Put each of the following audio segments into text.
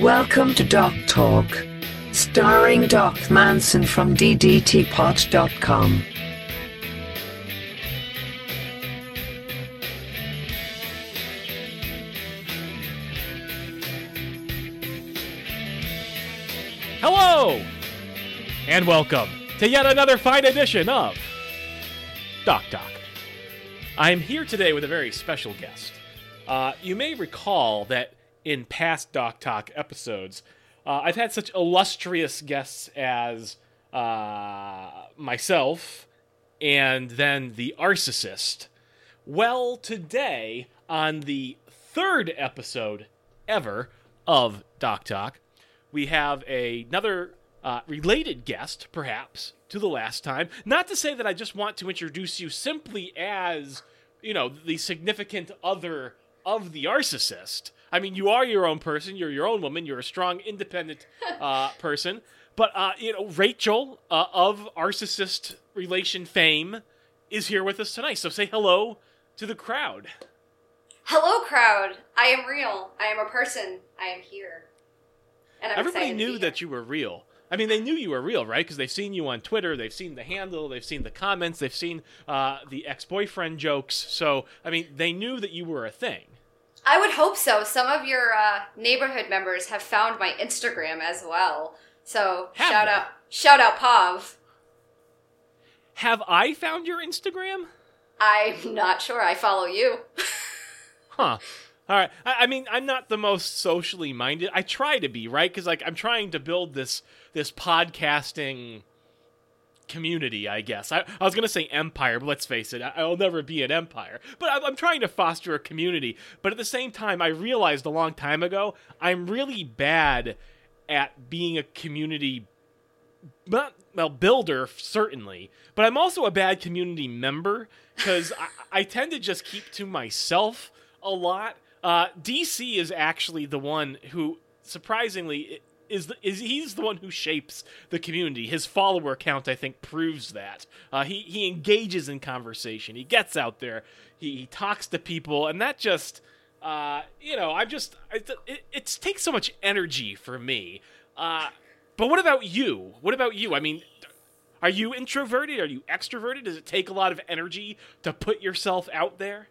Welcome to Doc Talk, starring Doc Manson from DDTPod.com. Hello! And welcome to yet another fine edition of Doc Talk. I'm here today with a very special guest. Uh, you may recall that in past Doc Talk episodes, uh, I've had such illustrious guests as uh, myself and then the Narcissist. Well, today, on the third episode ever of Doc Talk, we have a, another uh, related guest, perhaps, to the last time. Not to say that I just want to introduce you simply as, you know, the significant other of the Narcissist. I mean, you are your own person. You're your own woman. You're a strong, independent uh, person. But uh, you know, Rachel uh, of Arcicist relation fame is here with us tonight. So say hello to the crowd. Hello, crowd. I am real. I am a person. I am here. And I'm Everybody knew that you were real. I mean, they knew you were real, right? Because they've seen you on Twitter, they've seen the handle, they've seen the comments, they've seen uh, the ex-boyfriend jokes. So, I mean, they knew that you were a thing. I would hope so. Some of your uh, neighborhood members have found my Instagram as well. So Have shout they? out, shout out, Pav. Have I found your Instagram? I'm not sure. I follow you. Huh. All right. I, I mean, I'm not the most socially minded. I try to be, right? Because like I'm trying to build this this podcasting community. I guess I, I was gonna say empire, but let's face it, I, I'll never be an empire. But I'm, I'm trying to foster a community. But at the same time, I realized a long time ago I'm really bad at being a community well builder certainly but i'm also a bad community member because I, I tend to just keep to myself a lot uh, dc is actually the one who surprisingly is the, is he's the one who shapes the community his follower count i think proves that uh, he, he engages in conversation he gets out there he, he talks to people and that just uh, you know i'm just it, it, it takes so much energy for me uh, but what about you? What about you? I mean, are you introverted? Are you extroverted? Does it take a lot of energy to put yourself out there?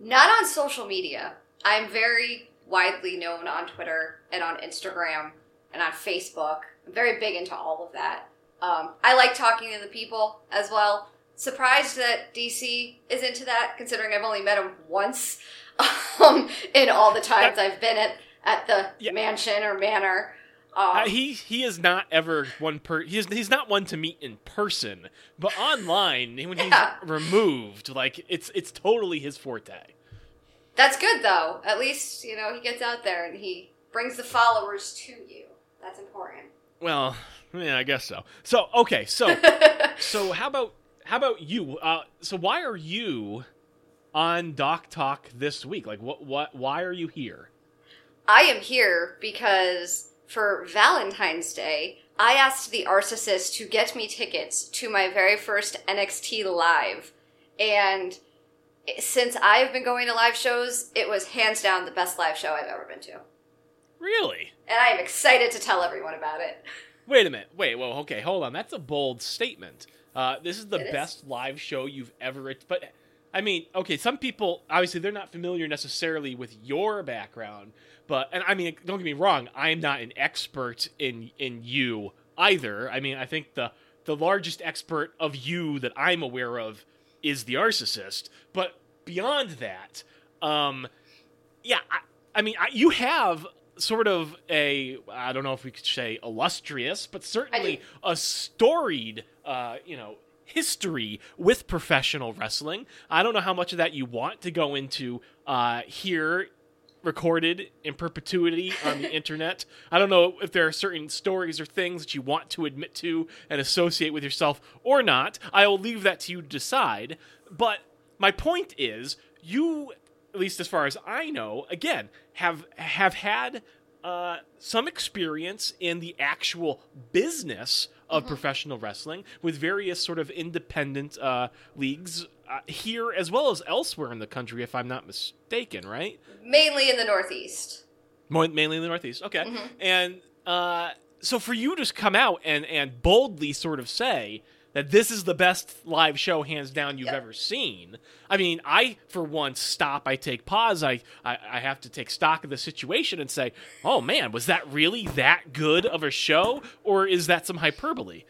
Not on social media. I'm very widely known on Twitter and on Instagram and on Facebook. I'm very big into all of that. Um, I like talking to the people as well. Surprised that DC is into that, considering I've only met him once um, in all the times I've been at at the Yeah. mansion or manor. Um, Uh, he he is not ever one per. He's he's not one to meet in person, but online when he's Yeah. removed, like it's it's totally his forte. that's good though. At least you know he gets out there and he brings the followers to you. That's important. Well, yeah, I guess so. So okay, so so how about how about you? Uh, so why are you on Doc Talk this week? Like what what why are you here? I am here because for Valentine's Day, I asked the Arcicist to get me tickets to my very first NXT live. And since I've been going to live shows, it was hands down the best live show I've ever been to. Really? And I am excited to tell everyone about it. Wait a minute. Wait. Well, okay. Hold on. That's a bold statement. Uh, this is the It is. best live show you've ever. But I mean, okay. Some people obviously they're not familiar necessarily with your background, but and I mean, don't get me wrong. I'm not an expert in in you either. I mean, I think the the largest expert of you that I'm aware of is the Arcicist. But beyond that, um, yeah, I, I mean, I, you have sort of a I don't know if we could say illustrious, but certainly a storied, uh, you know, history with professional wrestling. I don't know how much of that you want to go into uh, here. Recorded in perpetuity on the internet. I don't know if there are certain stories or things that you want to admit to and associate with yourself or not. I will leave that to you to decide. But my point is, you at least as far as I know, again, have have had uh, some experience in the actual business of professional wrestling with various sort of independent uh, leagues uh, here as well as elsewhere in the country, if I'm not mistaken. Right? Mainly in the Northeast. Mo- mainly in the Northeast. Okay, Mhm. and uh, so for you to come out and and boldly sort of say that this is the best live show hands down you've Yep. ever seen. I mean, I for one stop, I take pause, I, I I have to take stock of the situation and say, oh man, was that really that good of a show, or is that some hyperbole?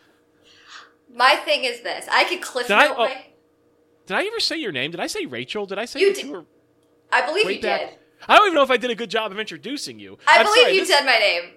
My thing is this: I could cliff Did I- oh. my. Did I ever say your name? Did I say Rachel? Did I say You did. were I believe you back? did. I don't even know if I did a good job of introducing you. I I'm believe sorry, you this- said my name.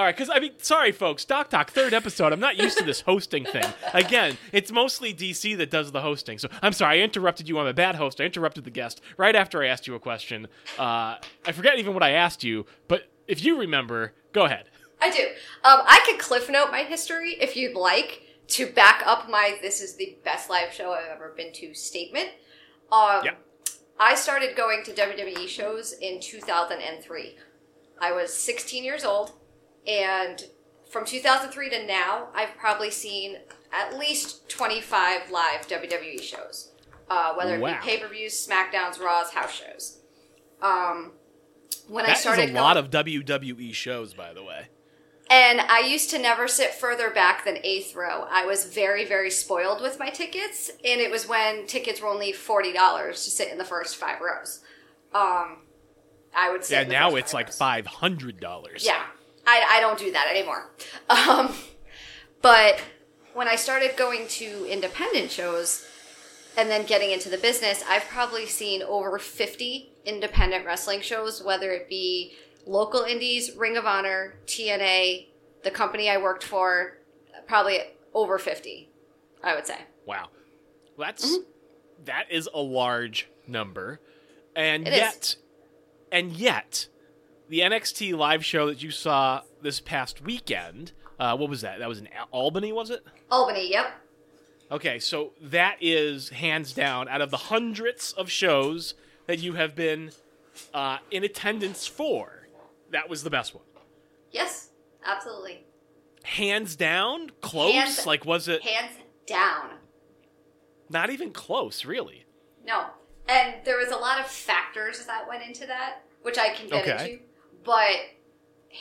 All right, because I mean, sorry, folks. Doc Talk third episode. I'm not used to this hosting thing. Again, it's mostly DC that does the hosting. So I'm sorry, I interrupted you. I'm a bad host. I interrupted the guest right after I asked you a question. Uh, I forget even what I asked you, but if you remember, go ahead. I do. Um, I could cliff note my history if you'd like to back up my "this is the best live show I've ever been to" statement. Um, Yeah. I started going to WWE shows in 2003. I was 16 years old, and from 2003 to now, I've probably seen at least 25 live WWE shows, uh, whether it Wow. be pay-per-views, SmackDowns, Raws, house shows. Um, when I That is started a going- lot of WWE shows, by the way. and I used to never sit further back than eighth row. I was very, very spoiled with my tickets, and it was when tickets were only forty dollars to sit in the first five rows. Um, I would say. Yeah, now it's five like rows. five hundred dollars. Yeah, I, I don't do that anymore. Um, but when I started going to independent shows and then getting into the business, I've probably seen over 50 independent wrestling shows, whether it be local indies, Ring of Honor, TNA, the company I worked for, probably over 50, I would say. Wow, that's that is a large number, and It is. yet, and yet, the NXT live show that you saw this past weekend. Uh, what was that? That was in Albany, was it? Albany, yep. Okay, so that is hands down out of the hundreds of shows that you have been uh, in attendance for. That was the best one. Yes, absolutely. Hands down, close. Hands- like, was it Hands down. not even close? Really? No. And there was a lot of factors that went into that, which I can get Okay. into. But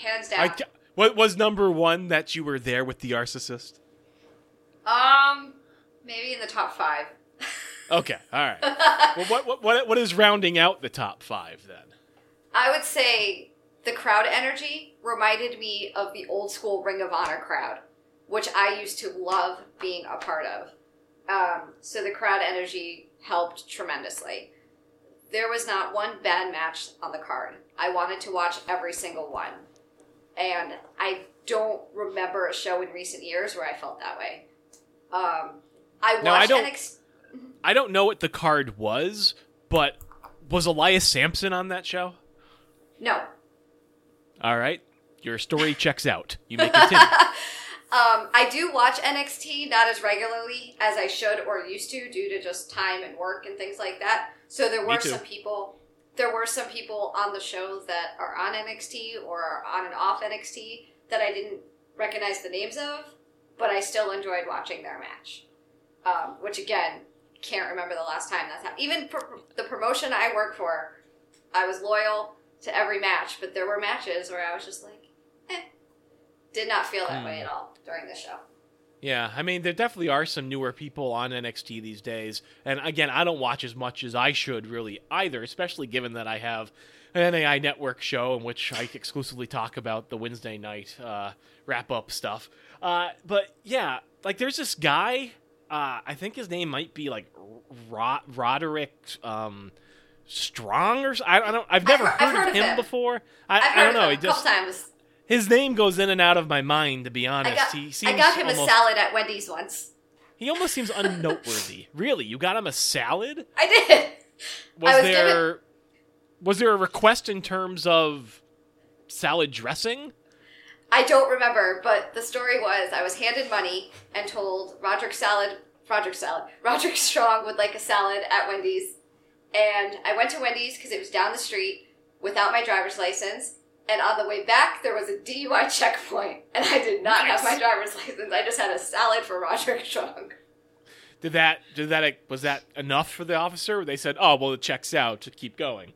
hands down. I what was number one that you were there with the narcissist? um maybe in the top five. Okay, all right. well, what, what what what is rounding out the top five then? I would say the crowd energy reminded me of the old school Ring of Honor crowd, which I used to love being a part of. Um, so the crowd energy helped tremendously. There was not one bad match on the card. I wanted to watch every single one. And I don't remember a show in recent years where I felt that way. Um, I watched No, I don't- NXT. I don't know what the card was, but was Elias Samson on that show? No, All right, your story checks out. You may continue. Um, I do watch NXT not as regularly as I should or used to due to just time and work and things like that. So there were some people there were some people on the show that are on NXT or are on and off NXT that I didn't recognize the names of, but I still enjoyed watching their match. Um, which again, can't remember the last time that's happened. Even pro- the promotion I work for, I was loyal to every match, but there were matches where I was just like, eh. Did not feel that Hmm. way at all during the show. Yeah, I mean, there definitely are some newer people on NXT these days. And again, I don't watch as much as I should really either, especially given that I have an AI network show in which I exclusively talk about the Wednesday night uh, wrap up stuff. Uh, but yeah, like there's this guy, uh, I think his name might be like Rod- Roderick. Um, Strong or I, I don't. I've never I've heard, heard of him, before. I, I don't know. He him a couple just times. His name goes in and out of my mind. To be honest, I got, he seems I got him almost, a salad at Wendy's once. He almost seems unnoteworthy. really, you got him a salad? I did. Was, was there was there a request in terms of salad dressing? I don't remember, but the story was I was handed money and told Roderick Salad, Roderick Salad, Roderick Strong would like a salad at Wendy's. And I went to Wendy's because it was down the street without my driver's license. And on the way back, there was a DUI checkpoint, and I did not have my driver's license. I just had a salad for Roger Strong. Did that did that was that enough for the officer? They said, "Oh, well, it checks out to keep going,"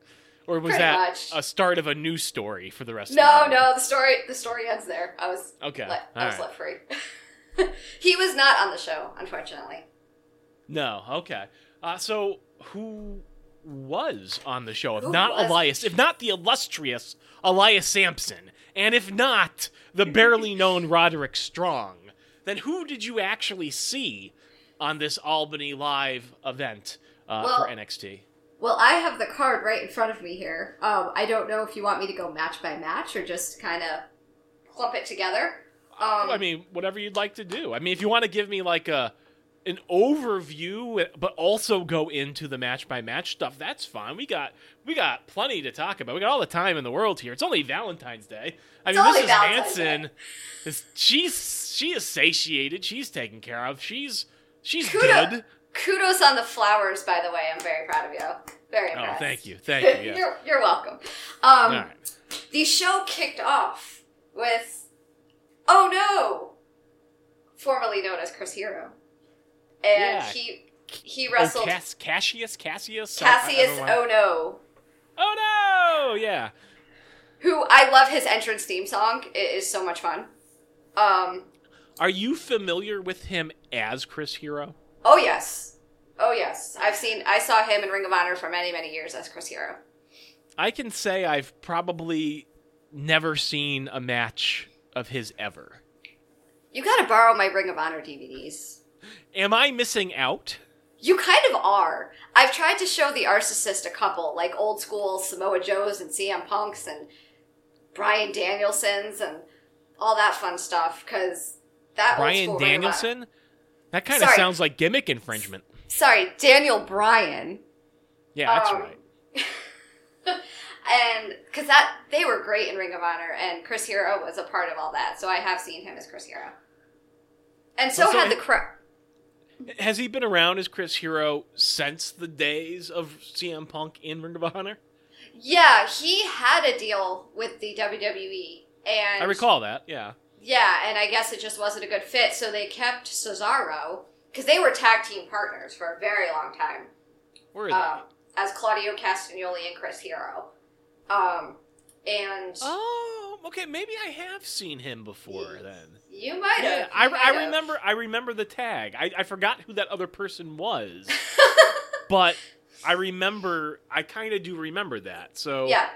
or was Pretty that much. a start of a new story for the rest? of No, the no, no, the story the story ends there. I was Okay, let, I was right. let free. he was not on the show, unfortunately. No, okay. Uh, so who was on the show? If Who not was- Elias, if not the illustrious Elias Samson, and if not the barely known Roderick Strong, then who did you actually see on this Albany Live event uh, Well- for NXT? Well, I have the card right in front of me here. Um, I don't know if you want me to go match by match or just kind of clump it together. Um, I mean, whatever you'd like to do. I mean, if you want to give me like a an overview, but also go into the match by match stuff, that's fine. We got we got plenty to talk about. We got all the time in the world here. It's only Valentine's Day. I It's mean, only is Valentine's Hanson is she's she is satiated. She's taken care of. She's she's good. kudos on the flowers, by the way. I'm very proud of you. Very Oh, thank you, thank you. Yes. you're, you're welcome. Um, right. The show kicked off with, oh no, formerly known as Chris Hero, and Yeah. he he Oh, wrestled Cass- Kassius, Kassius, I- I Kassius Oh no, Oh no! Yeah. who I love his entrance theme song. It is so much fun. Um. Are you familiar with him as Chris Hero? Oh yes. Oh yes. I've seen. I saw him in Ring of Honor for many many years as Chris Hero. I can say I've probably never seen a match of his ever. You gotta borrow my Ring of Honor DVDs. Am I missing out? You kind of are. I've tried to show the Arcist a couple, like old school Samoa Joes and CM Punks and Brian Danielsons and all that fun stuff, because that Brian Danielson? That kind of sounds like gimmick infringement. Sorry, Daniel Bryan. Yeah, that's Um, right. and because that they were great in Ring of Honor, and Chris Hero was a part of all that, so I have seen him as Chris Hero. And so Well, so had the crowd. Has he been around as Chris Hero since the days of CM Punk in Ring of Honor? Yeah, he had a deal with the WWE, and I recall that, yeah. Yeah, and I guess it just wasn't a good fit, so they kept Cesaro because they were tag team partners for a very long time, Where is um, as Claudio Castagnoli and Chris Hero. Um, and? Oh, okay, maybe I have seen him before then. You might have. Yeah, I, I have. remember. I remember the tag. I, I forgot who that other person was, but I remember. I kind of do remember that. So Yeah.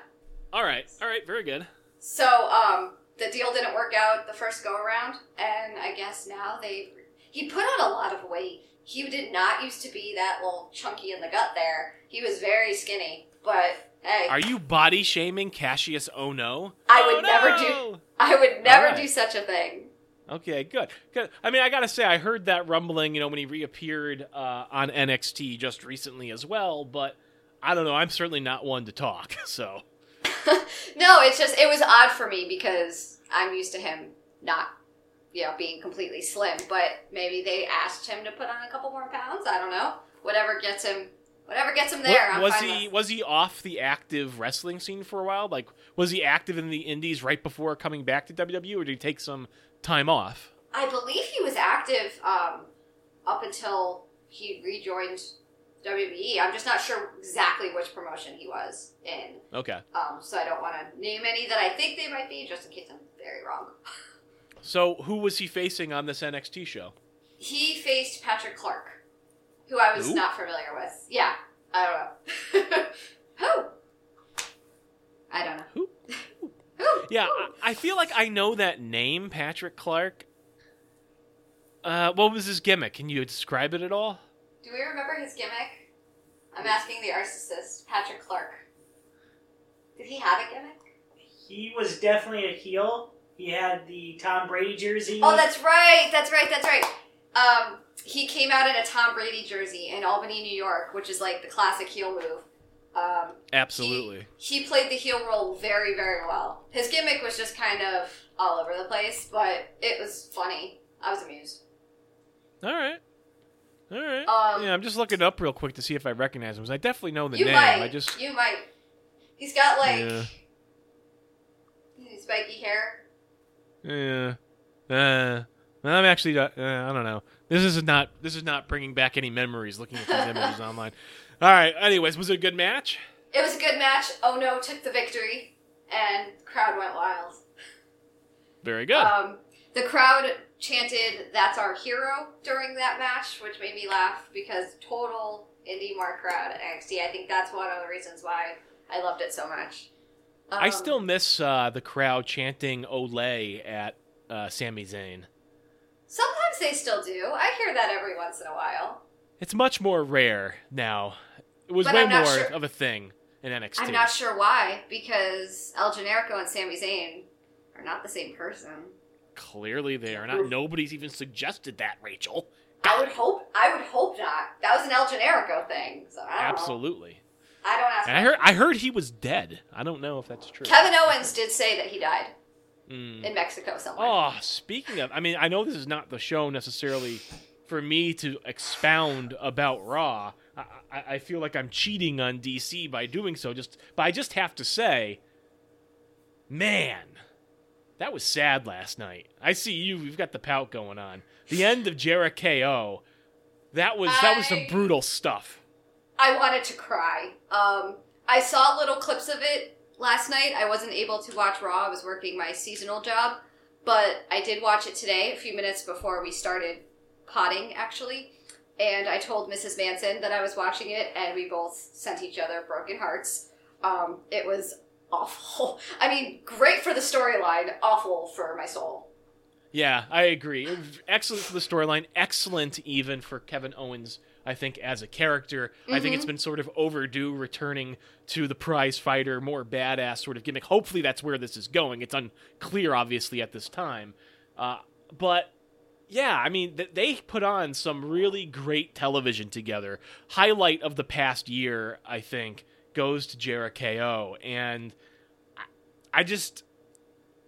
All right. All right. Very good. So um, the deal didn't work out the first go around, and I guess now they. He put on a lot of weight. He did not used to be that little chunky in the gut there. He was very skinny, but hey, Are you body shaming Kassius Ohno? I would Oh, never no! do. I would never right. do such a thing. Okay, good. Good. I mean, I gotta say, I heard that rumbling, you know, when he reappeared uh, on NXT just recently as well. But I don't know. I'm certainly not one to talk. So No, it's just it was odd for me because I'm used to him not, you know, being completely slim. But maybe they asked him to put on a couple more pounds. I don't know. Whatever gets him, whatever gets him there. I'm was he with. was he off the active wrestling scene for a while? Like, was he active in the Indies right before coming back to WWE, or did he take some time off? I believe he was active um, up until he rejoined WWE. I'm just not sure exactly which promotion he was in. Okay. Um, so I don't want to name any that I think they might be, just in case I'm very wrong. So who was he facing on this NXT show? He faced Patrick Clark, who I was Who? not familiar with. Yeah, I don't know. who? I don't know. Who? Who? Yeah, I, I feel like I know that name, Patrick Clark. Uh, what was his gimmick? Can you describe it at all? Do we remember his gimmick? I'm asking the narcissist, Patrick Clark. Did he have a gimmick? He was definitely a heel. He had the Tom Brady jersey. Oh, that's right. That's right. That's right. Um, he came out in a Tom Brady jersey in Albany, New York, which is like the classic heel move. Um, Absolutely. he played the heel role very, very well. His gimmick was just kind of all over the place, but it was funny. I was amused. All right. All right. Um, yeah, I'm just looking up real quick to see if I recognize him. I definitely know the you name. might. I just You might. He's got like Yeah. spiky hair. yeah. Uh, I'm actually uh, I don't know. This is not this is not bringing back any memories looking at these images online. All right. Anyways, was it a good match? It was a good match. Oh no, took the victory, and crowd went wild. Very good. Um, the crowd chanted "That's our hero" during that match, which made me laugh because total indie mark crowd at NXT. I think that's one of the reasons why I loved it so much. I Um, still miss uh, the crowd chanting "Olay" at uh, Sami Zayn. sometimes they still do. I hear that every once in a while. It's much more rare now. It was But way more sure- of a thing in NXT. I'm not sure why because El Generico and Sami Zayn are not the same person. Clearly, they are not. Nobody's even suggested that, Rachel. I would hope. I would hope not. That was an El Generico thing. So I don't know. Absolutely. I don't ask. And I heard. I heard he was dead. I don't know if that's true. Kevin Owens did say that he died Mm. in Mexico somewhere. Oh, speaking of, I mean, I know this is not the show necessarily for me to expound about Raw. I, I, I feel like I'm cheating on DC by doing so. Just, but I just have to say, man, that was sad last night. I see you. You've got the pout going on. The end of Jericho. That was that was some brutal stuff. I wanted to cry. Um, I saw little clips of it last night. I wasn't able to watch Raw. I was working my seasonal job, but I did watch it today, a few minutes before we started potting, actually. And I told Mrs. Manson that I was watching it, and we both sent each other broken hearts. Um, it was awful. I mean, great for the storyline, awful for my soul. Yeah, I agree. Excellent for the storyline. Excellent even for Kevin Owens. I think as a character, I think it's been sort of overdue returning to the prize fighter, more badass sort of gimmick. Hopefully, that's where this is going. It's unclear, obviously, at this time. Uh, but yeah, I mean, th- they put on some really great television together. Highlight of the past year, I think, goes to Jericho, and I- I just.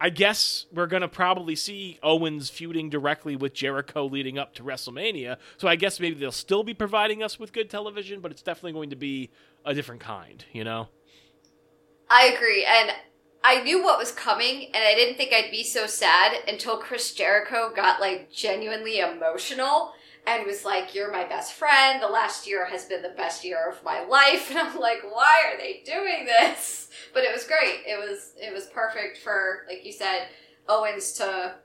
I guess we're going to probably see Owens feuding directly with Jericho leading up to WrestleMania. So I guess maybe they'll still be providing us with good television, but it's definitely going to be a different kind, you know? I agree, and I knew what was coming, and I didn't think I'd be so sad until Chris Jericho got like genuinely emotional and was like, "You're my best friend. The last year has been the best year of my life," and I'm like, "Why are they doing this?" But it was great. It was it was perfect for like you said, Owens to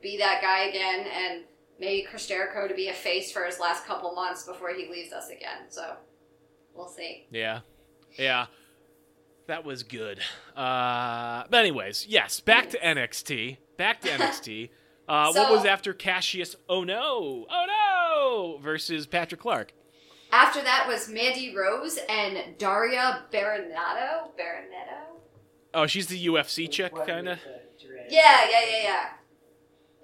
be that guy again, and maybe Chris Jericho to be a face for his last couple months before he leaves us again. So we'll see. Yeah. Yeah. That was good. Uh, but anyways, yes, back to NXT. Back to NXT. Uh, what was after Kassius? Oh no! Oh no! Versus Patrick Clark. After that was Mandy Rose and Daria Berenato. Berenato? Oh, she's the UFC chick, kind of. with the Durant. Yeah, yeah, yeah, yeah.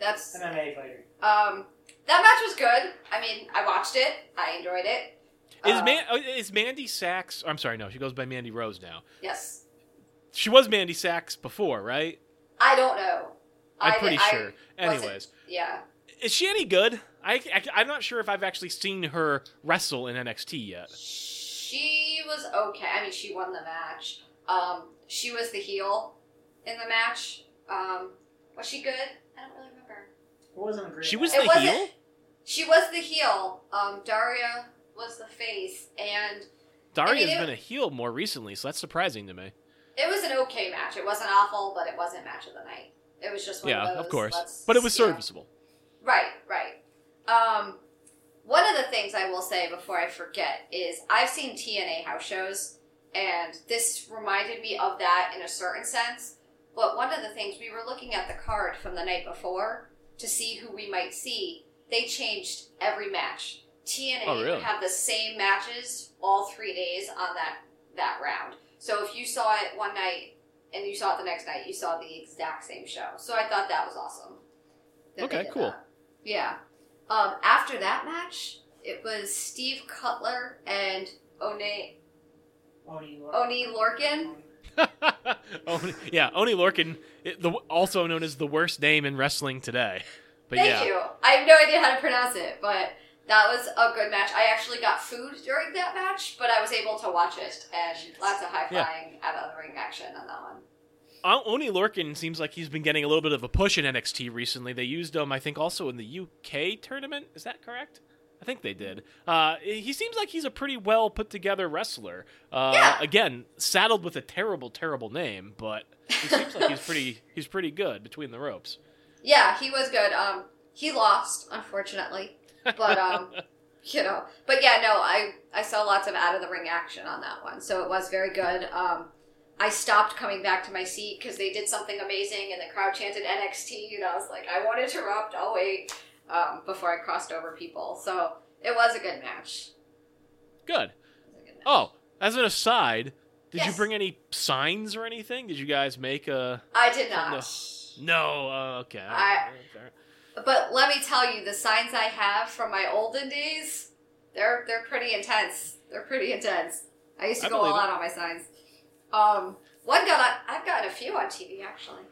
That's MMA fighter. um. That match was good. I mean, I watched it. I enjoyed it. Is Uh, Man- oh, is Mandy Sachs? I'm sorry, no, she goes by Mandy Rose now. Yes. She was Mandy Sachs before, right? I don't know. I'm I- pretty I sure. wasn't- Anyways, Yeah. is she any good? I, I am not sure if I've actually seen her wrestle in NXT yet. She was okay. I mean, she won the match. Um, she was the heel in the match. Um, was she good? I don't really remember. It wasn't a great. She was match. It the wasn't- heel. She was the heel. Um, Daria was the face, and Daria's it- been a heel more recently, so that's surprising to me. It was an okay match. It wasn't awful, but it wasn't match of the night. It was just one yeah, of those. of course, but it was serviceable. Right, right. Um, one of the things I will say before I forget is I've seen TNA house shows, and this reminded me of that in a certain sense. But one of the things we were looking at the card from the night before to see who we might see. They changed every match. TNA Oh, really? would have the same matches all three days on that that round. So if you saw it one night and you saw it the next night, you saw the exact same show. So I thought that was awesome. that Okay, cool. that. Yeah. Um, after that match, it was Steve Cutler and One Oney, Lor- Oney Lorcan. Oney, yeah, Oney Lorcan, it, the, also known as the worst name in wrestling today. But Thank yeah, you. I have no idea how to pronounce it, but that was a good match. I actually got food during that match, but I was able to watch it and lots of high Yeah. flying out of the ring action on that one. Oney Lorcan seems like he's been getting a little bit of a push in NXT recently. They used him, I think, also in the UK tournament. Is that correct? I I think they did. Uh, he seems like he's a pretty well put together wrestler. Uh, Yeah. Again, saddled with a terrible, terrible name, but he seems like he's pretty he's pretty good between the ropes. Yeah, he was good. Um, he lost, unfortunately, but um, you know, but yeah, no, I I saw lots of out of the ring action on that one, so it was very good. Um, I stopped coming back to my seat because they did something amazing, and the crowd chanted NXT, and I was like, I won't interrupt. I'll wait. Um, before I crossed over people, so it was a good match. Good. It was a good match. Oh, as an aside, did you bring any signs or anything? Did you guys make a? I did not. No. Uh, okay. I- right, all right. But let me tell you, the signs I have from my olden days, they're they're pretty intense. They're pretty intense. I used to I go all it. out on my signs. Um, one got on, I've gotten a few on TV actually.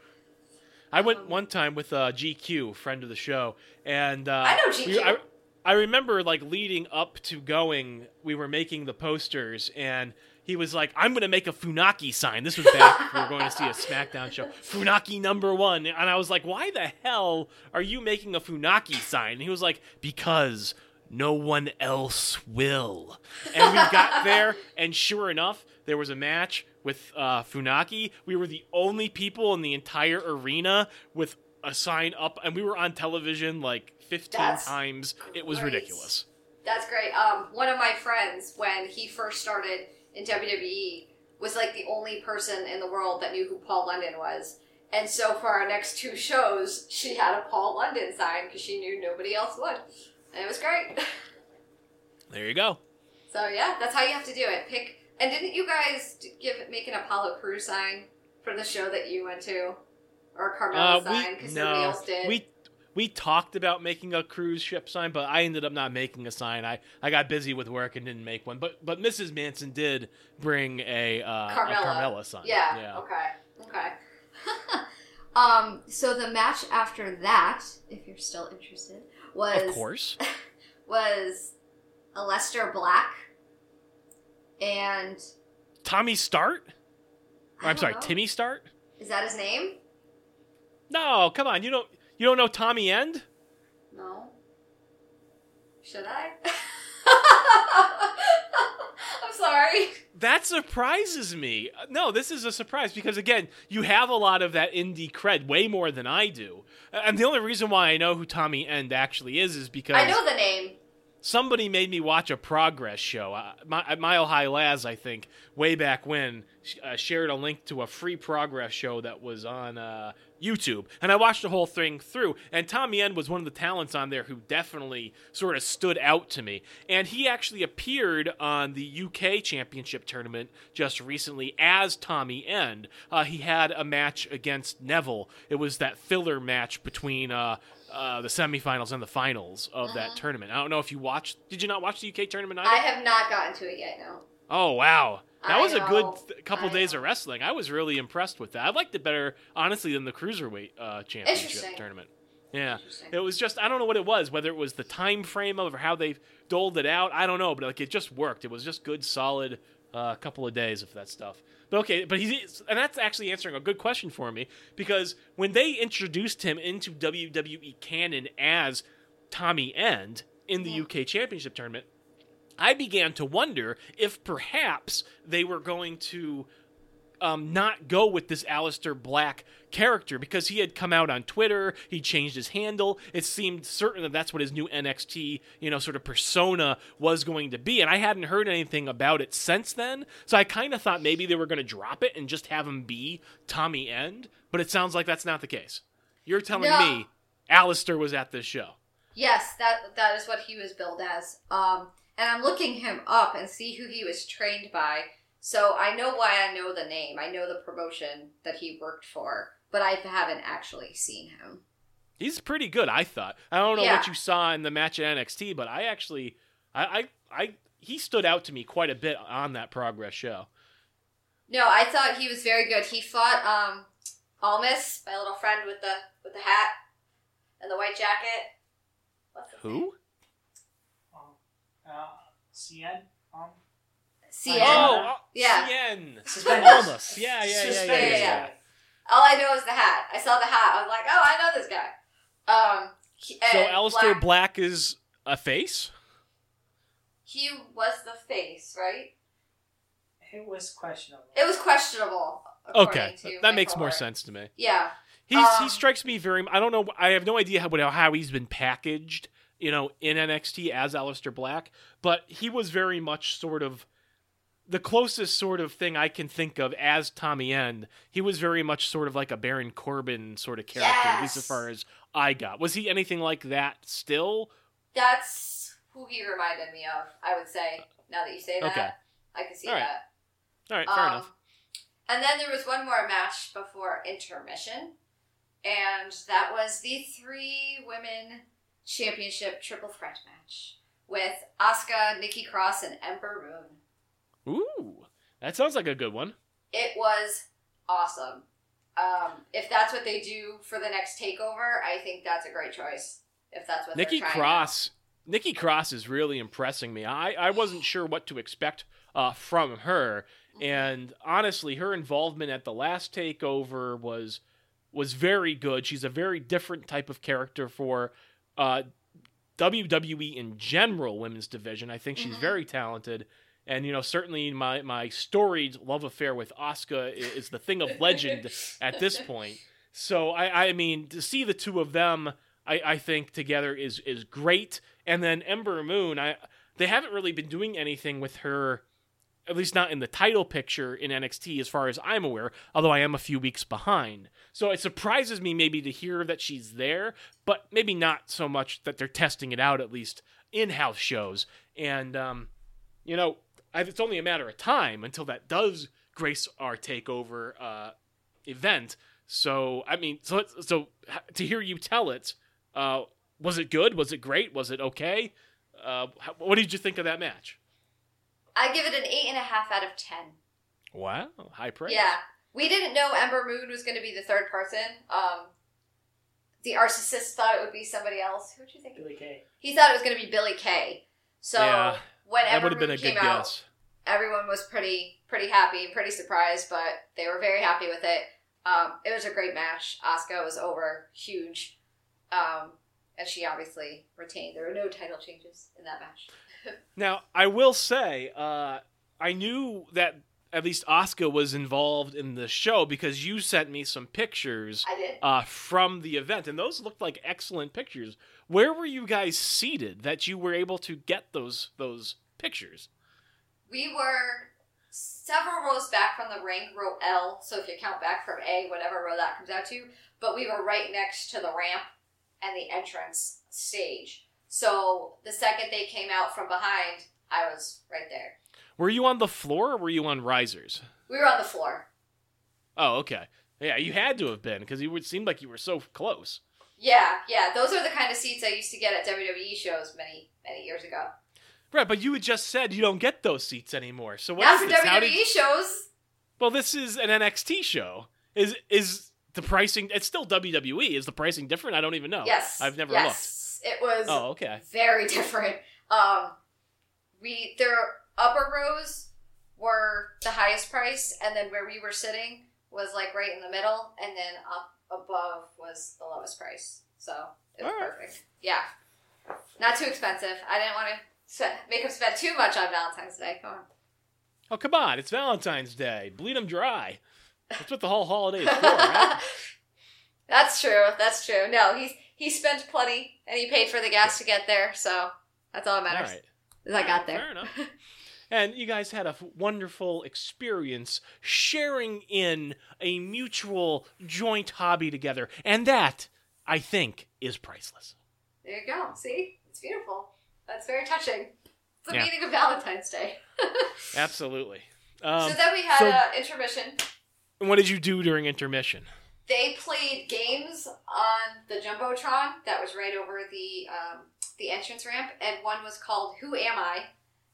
I went Um, one time with uh, GQ, friend of the show, and uh, I know we- GQ. I, I remember like leading up to going, we were making the posters, and he was like, "I'm going to make a Funaki sign." This was back we were going to see a SmackDown show. Funaki number one, and I was like, "Why the hell are you making a Funaki sign?" And he was like, "Because." No one else will. And we got there, and sure enough, there was a match with uh, Funaki. We were the only people in the entire arena with a sign up, and we were on television like 15 That's times. It was great. ridiculous. That's great. Um, one of my friends, when he first started in WWE, was like the only person in the world that knew who Paul London was. And so for our next two shows, she had a Paul London sign because she knew nobody else would. And it was great. There you go. So yeah, that's how you have to do it. Pick. And didn't you guys give make an Apollo Crew sign for the show that you went to, or a Carmella Uh, sign because nobody no, else did? we we talked about making a cruise ship sign, but I ended up not making a sign. I, I got busy with work and didn't make one. But but Mrs. Manson did bring a uh, a Carmella. Carmella sign. Yeah. yeah. Okay. Okay. um. So the match after that, if you're still interested, was Of course. was Lester Black and Tommy Start. Or, I'm sorry, know. Timmy Start. Is that his name? No, come on. You don't you don't know Tommy End? No. Should I? I'm sorry. That surprises me. No, this is a surprise because again, you have a lot of that indie cred, way more than I do. And the only reason why I know who Tommy End actually is is because I know the name. somebody made me watch a progress show. Uh, my, Mile High Laz, I think, way back when, uh, shared a link to a free progress show that was on uh, YouTube, and I watched the whole thing through. And Tommy End was one of the talents on there who definitely sort of stood out to me. And he actually appeared on the UK Championship tournament just recently as Tommy End. Uh, he had a match against Neville. It was that filler match between. Uh, uh, the semifinals and the finals of that tournament. I don't know if you watched. Did you not watch the UK tournament either? I have not gotten to it yet. No. oh wow, that I was a good th- couple I days know. of wrestling. I was really impressed with that. I liked it better, honestly, than the cruiserweight uh, championship tournament. Yeah, it was just I don't know what it was. Whether it was the time frame of or how they doled it out, I don't know. But like it just worked. It was just good, solid uh, couple of days of that stuff. But okay, but he's and that's actually answering a good question for me because when they introduced him into WWE canon as Tommy End in the UK Championship tournament, I began to wonder if perhaps they were going to um, not go with this Aleister Black character because he had come out on Twitter, he changed his handle. It seemed certain that that's what his new NXT, you know, sort of persona was going to be. And I hadn't heard anything about it since then. So I kind of thought maybe they were going to drop it and just have him be Tommy End. But it sounds like that's not the case. You're telling No. me Aleister was at this show. Yes, that that is what he was billed as. Um, and I'm looking him up and see who he was trained by. So I know why I know the name. I know the promotion that he worked for, but I haven't actually seen him. He's pretty good, I thought. I don't know Yeah. what you saw in the match at NXT, but I actually, I, I, I, he stood out to me quite a bit on that Progress show. No, I thought he was very good. He fought um Almas, my little friend with the with the hat and the white jacket. What's his name? Who? Um, uh, Cien. Um, Cien. Oh, oh, Yeah. Cien. Suspenders. Almost. Yeah, yeah, yeah, yeah, yeah, Yeah, yeah. All I know is the hat. I saw the hat. I was like, oh, I know this guy. Um, he- So and Aleister Black- Black is a face. he was the face, right? It was questionable. It was questionable. Okay, to that makes more sense to me. Yeah, He's, he Um, strikes me very. I don't know. I have no idea how how he's been packaged, you know, in NXT as Aleister Black, but he was very much sort of the closest sort of thing I can think of as Tommy End. He was very much sort of like a Baron Corbin sort of character, at least as far as I got. Was he anything like that still? that's who he reminded me of. I would say now that you say that, Okay. I can see All right. that. All right, fair Um, enough. And then there was one more match before intermission, and that was the three women championship triple threat match with Asuka, Nikki Cross, and Ember Moon. Ooh, that sounds like a good one. It was awesome. Um, if that's what they do for the next takeover, I think that's a great choice. If that's what Nikki Cross. Nikki Cross is really impressing me. I, I wasn't sure what to expect uh, from her, and honestly, her involvement at the last takeover was was very good. She's a very different type of character for uh, WWE in general women's division. I think she's Mhm. very talented. And you know, certainly my my storied love affair with Asuka i- is the thing of legend at this point. So I, I mean, to see the two of them, I, I think together is is great. And then Ember Moon, I they haven't really been doing anything with her, at least not in the title picture in NXT, as far as I'm aware. Although I am a few weeks behind, so it surprises me maybe to hear that she's there, but maybe not so much that they're testing it out at least in house shows. And um, you know, it's only a matter of time until that does grace our takeover uh, event. So I mean, so so to hear you tell it, uh, was it good? Was it great? Was it okay? Uh, what did you think of that match? I give it an eight and a half out of ten. Wow, high praise. Yeah, we didn't know Ember Moon was going to be the third person. Um, the narcissist thought it would be somebody else. Who'd you think? Billie Kay. He thought it was going to be Billie Kay. So Yeah, when that Ember would have been Moon a good came out, guess. everyone was pretty pretty happy, pretty surprised, but they were very happy with it. Um, it was a great match. Asuka was over huge, um, and she obviously retained. There were no title changes in that match. Now, I will say, uh, I knew that at least Oscar was involved in the show because you sent me some pictures uh, from the event, and those looked like excellent pictures. Where were you guys seated that you were able to get those those pictures? We were several rows back from the ring, row L. So if you count back from A, whatever row that comes out to, but we were right next to the ramp and the entrance stage. So the second they came out from behind, I was right there. Were you on the floor or were you on risers? We were on the floor. Oh, okay. Yeah, you had to have been because you would seem like you were so close. Yeah, yeah, those are the kind of seats I used to get at WWE shows many, many years ago. Right, but you had just said you don't get those seats anymore. So what Not for this? WWE did- shows. Well, this is an NXT show. Is is the pricing? It's still WWE. Is the pricing different? I don't even know. yes, I've never looked. yes, It was. Oh, okay. very different. Um, we their upper rows were the highest price, and then where we were sitting was like right in the middle, and then up above was the lowest price. So it was right. perfect. Yeah, not too expensive. I didn't want to make them spend too much on Valentine's Day. Come on. Oh, come on! It's Valentine's Day. Bleed them dry. That's what the whole holiday is for, right? That's true. That's true. No, he's he spent plenty, and he paid for the gas to get there. So that's all that matters. right. is I got there. Fair enough. And you guys had a f- wonderful experience sharing in a mutual joint hobby together, and that I think is priceless. There you go. See, it's beautiful. That's very touching. It's the Yeah. meaning of Valentine's Day. Absolutely. Um, so then we had so- uh, intermission. and what did you do during intermission? They played games on the jumbotron that was right over the um, the entrance ramp, and one was called "Who Am I?"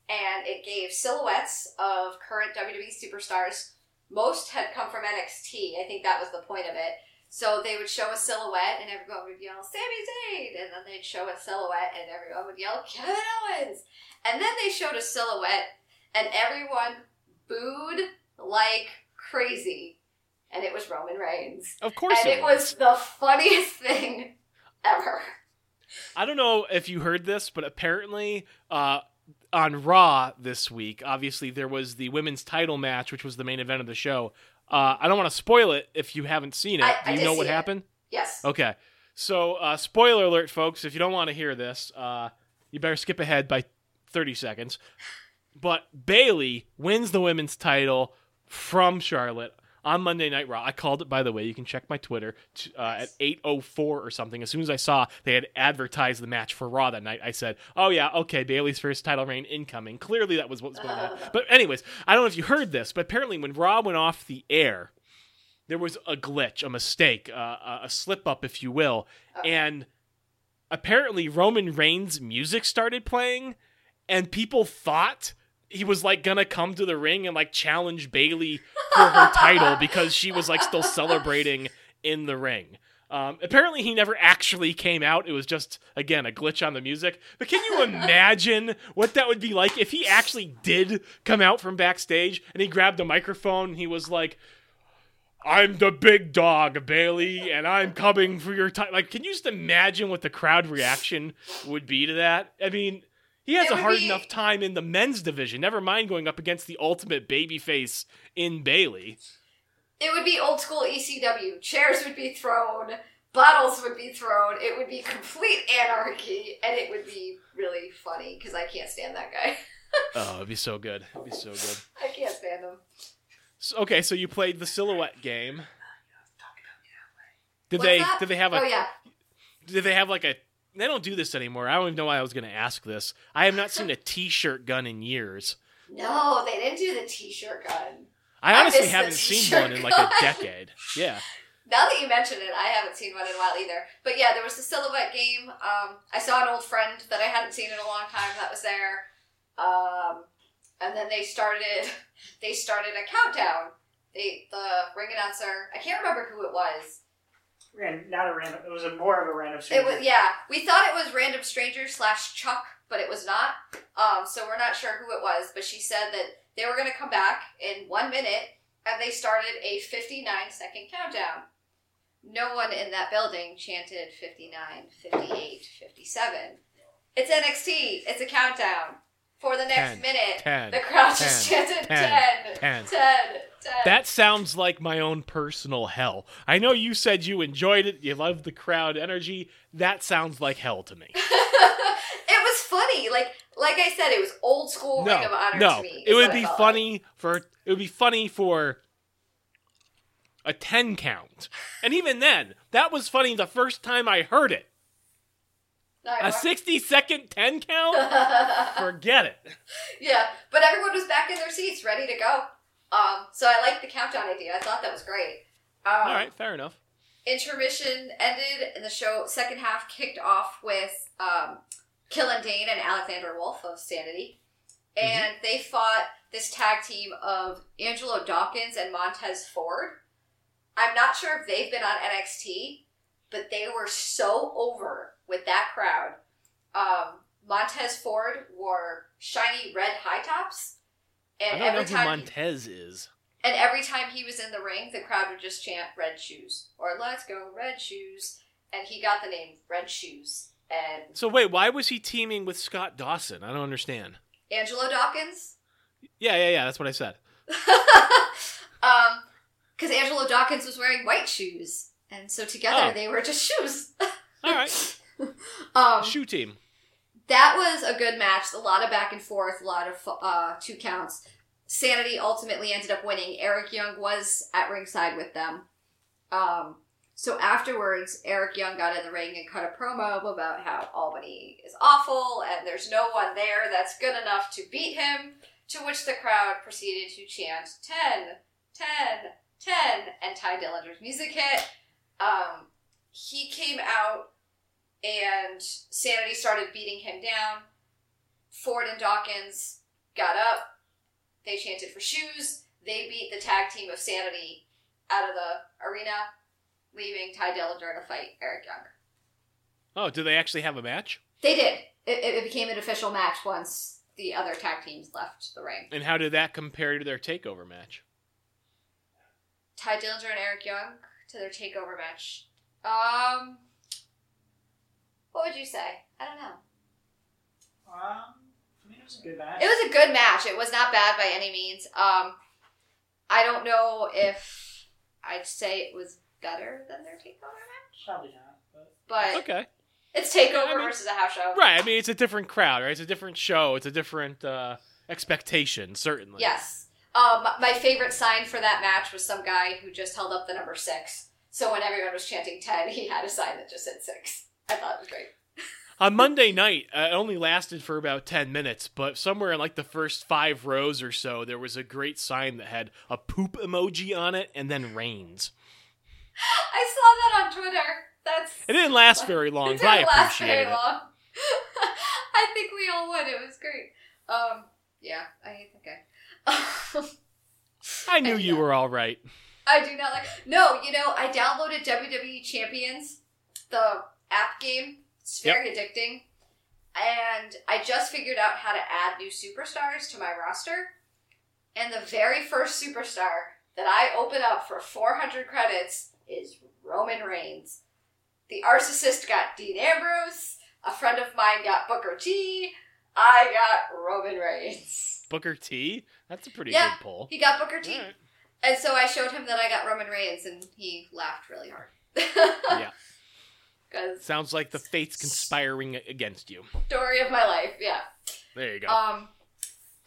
and it gave silhouettes of current WWE superstars. Most had come from NXT. I think that was the point of it. So they would show a silhouette, and everyone would yell "Sami Zayn," and then they'd show a silhouette, and everyone would yell "Kevin Owens," and then they showed a silhouette, and everyone booed like crazy, and it was Roman Reigns, Of course, and it was the funniest thing ever. I don't know if you heard this, but apparently, uh, on Raw this week, obviously there was the women's title match, which was the main event of the show. Uh, I don't want to spoil it if you haven't seen it. I- Do you know what it. happened? Yes. Okay. So, uh, spoiler alert, folks. If you don't want to hear this, uh, you better skip ahead by 30 seconds. But Bayley wins the women's title from Charlotte on Monday Night Raw. I called it, by the way. You can check my Twitter t- uh, at 8:04 or something. As soon as I saw they had advertised the match for Raw that night, I said, "Oh yeah, okay, Bayley's first title reign incoming." Clearly, that was what was going on. But anyways, I don't know if you heard this, but apparently, when Raw went off the air, there was a glitch, a mistake, uh, a- a slip up, if you will, and apparently Roman Reigns' music started playing, and people thought he was like gonna come to the ring and like challenge Bayley for her title because she was like still celebrating in the ring. Um, apparently, he never actually came out. It was just again a glitch on the music. But can you imagine what that would be like if he actually did come out from backstage and he grabbed a microphone? And he was like, I'm the big dog, Bayley, and I'm coming for your time. Like, can you just imagine what the crowd reaction would be to that? I mean, he has It a hard be- enough time in the men's division. Never mind going up against the ultimate babyface in Bayley. It would be old school ECW. Chairs would be thrown, bottles would be thrown. It would be complete anarchy, and it would be really funny because I can't stand that guy. Oh, it'd be so good. It'd be so good. I can't stand him. So, okay, so you played the silhouette game. Oh, did What's they? that? Did they have a? Oh yeah, Did they have like a? They don't do this anymore. I don't even know why I was going to ask this. I have not seen a T-shirt gun in years. no, they didn't do the T-shirt gun. I I honestly haven't seen one in like a decade. Yeah. Now that you mention it, I haven't seen one in a while either. But yeah, there was the silhouette game. Um, I saw an old friend that I hadn't seen in a long time that was there. Um, and then they started they started a countdown. They the ring announcer I can't remember who it was. Ran, not a random. It was a more of a random. It stranger. was yeah. We thought it was random stranger slash Chuck, but it was not. Um, so we're not sure who it was. But she said that they were going to come back in one minute, and they started a 59 second countdown. No one in that building chanted 59, 58, 57. It's NXT. It's a countdown for the next 10, minute. 10, the crowd just 10, chanted 10, 10, 10. 10, 10. That sounds like my own personal hell. I know you said you enjoyed it, you loved the crowd energy. That sounds like hell to me. it was funny. Like like I said, it was old school Ring of No, Honor no, to me. it would be funny for it would be funny for a ten count, and even then, that was funny the first time I heard it. A sixty second ten count, forget it. yeah, but everyone was back in their seats, ready to go. Um, so I liked the countdown idea. I thought that was great. Um, All right, fair enough. Intermission ended, and the show second half kicked off with um, Killian Dain and Alexander Wolf of Sanity, and they fought this tag team of Angelo Dawkins and Montez Ford. I'm not sure if they've been on NXT, but they were so over with that crowd. Um, Montez Ford wore shiny red high tops, I and don't know every who time Montez is. and every time he was in the ring, the crowd would just chant "Red Shoes" or "Let's go Red Shoes," and he got the name Red Shoes. And So wait, why was he teaming with Scott Dawson? I don't understand. Angelo Dawkins, Yeah, yeah, yeah. That's what I said. um, because Angelo Dawkins was wearing white shoes, and so together Oh. they were just shoes. All right, um, shoe team. that was a good match. A lot of back and forth, a lot of uh, two counts. Sanity ultimately ended up winning. Eric Young was at ringside with them. Um, so afterwards, Eric Young got in the ring and cut a promo about how Albany is awful and there's no one there that's good enough to beat him. To which the crowd proceeded to chant 10, 10, 10, and Tye Dillinger's music hit. Um, he came out and Sanity started beating him down. Ford and Dawkins got up. They chanted for shoes. They beat the tag team of Sanity out of the arena, leaving Tye Dillinger to fight Eric Young. Oh, do they actually have a match? They did. It, it became an official match once the other tag teams left the ring. And how did that compare to their takeover match? Tye Dillinger and Eric Young to their takeover match. Um, what would you say? I don't know. Um, for me, it was a good match. It was a good match. It was not bad by any means. Um, I don't know if I'd say it was better than their takeover match, Probably not. But but Okay. it's takeover I mean- versus a house show. Right. I mean, it's a different crowd, right? It's a different show. It's a different uh, expectation, certainly. Yes. Um, my favorite sign for that match was some guy who just held up the number six. So when everyone was chanting ten, he had a sign that just said six. I thought it was great. On Monday night, uh, it only lasted for about 10 minutes, but somewhere in like the first five rows or so, there was a great sign that had a poop emoji on it and then rains. I saw that on Twitter. That's It didn't last very long, it but I appreciate very it. long. I think we all would. It was great. Um, yeah, I hate that guy. I knew you Yeah. were all right. I do not like. No, you know, I downloaded WWE Champions, the app game. It's very addicting, and I just figured out how to add new superstars to my roster. And the very first superstar that I open up for 400 credits is Roman Reigns. The Narcissist got Dean Ambrose. A friend of mine got Booker T. I got Roman Reigns. Booker T? That's a pretty Yeah. good pull. He got Booker T. Right. And so I showed him that I got Roman Reigns, and he laughed really hard. Yeah. Because Sounds like the fates conspiring against you. story of my life, yeah. There you go. Um,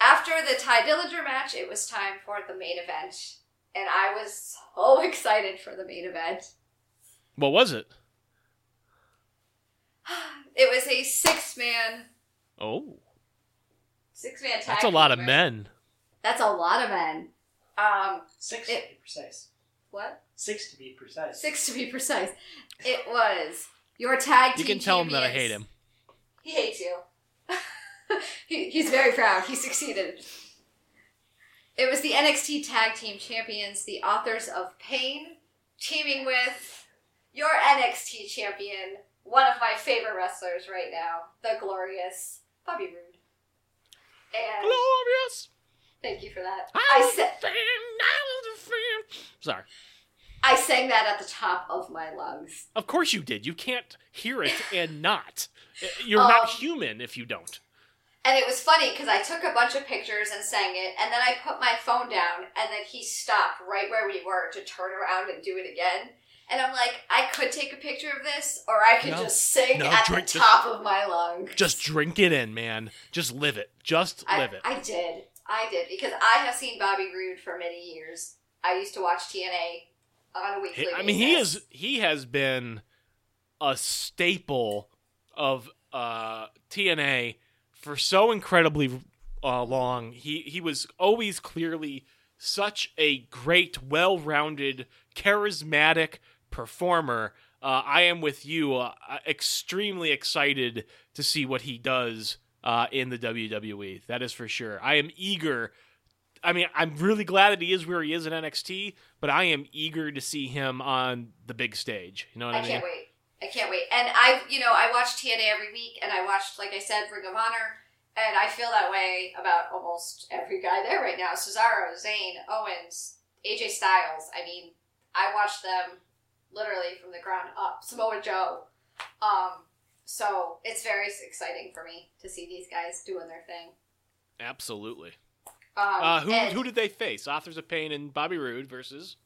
after the Tye Dillinger match, it was time for the main event, and I was so excited for the main event. what was it? It was a six man, Oh, six man tag. that's a lot of team. men. That's a lot of men. Um, six It- to be precise. what? Six to be precise. Six to be precise. It was your tag You team. can tell him that I hate him. He hates you. he, he's very proud. He succeeded. It was the NXT Tag Team Champions, the authors of Pain, teaming with your NXT champion, one of my favorite wrestlers right now, the glorious Bobby Roode. And Glorious. thank you for that. I I was a said fan, I was a fan. Sorry. I sang that at the top of my lungs. Of course you did. You can't hear it and not. You're Um, not human if you don't. And it was funny because I took a bunch of pictures and sang it, and then I put my phone down, and then he stopped right where we were to turn around and do it again. And I'm like, I could take a picture of this, or I could No. just sing No, at the drink this- top of my lungs. Just drink it in, man. Just live it. Just I, live it. I did. I did. Because I have seen Bobby Roode for many years. I used to watch TNA on a weekly He- I mean, he is he has been a staple of uh, TNA for so incredibly uh, long. He he was always clearly such a great, well-rounded, charismatic performer. Uh, I am with you. Uh, extremely excited to see what he does uh, in the WWE. That is for sure. I am eager. I mean, I'm really glad that he is where he is in NXT, but I am eager to see him on the big stage. You know what I, I mean? I can't wait. I can't wait. And I, you know, I watch TNA every week, and I watched, like I said, Ring of Honor, and I feel that way about almost every guy there right now. Cesaro, Zayn, Owens, AJ Styles. I mean, I watch them literally from the ground up. Samoa Joe. Um, so it's very exciting for me to see these guys doing their thing. Absolutely. Um, Uh, who who did they face? Authors of Pain and Bobby Roode versus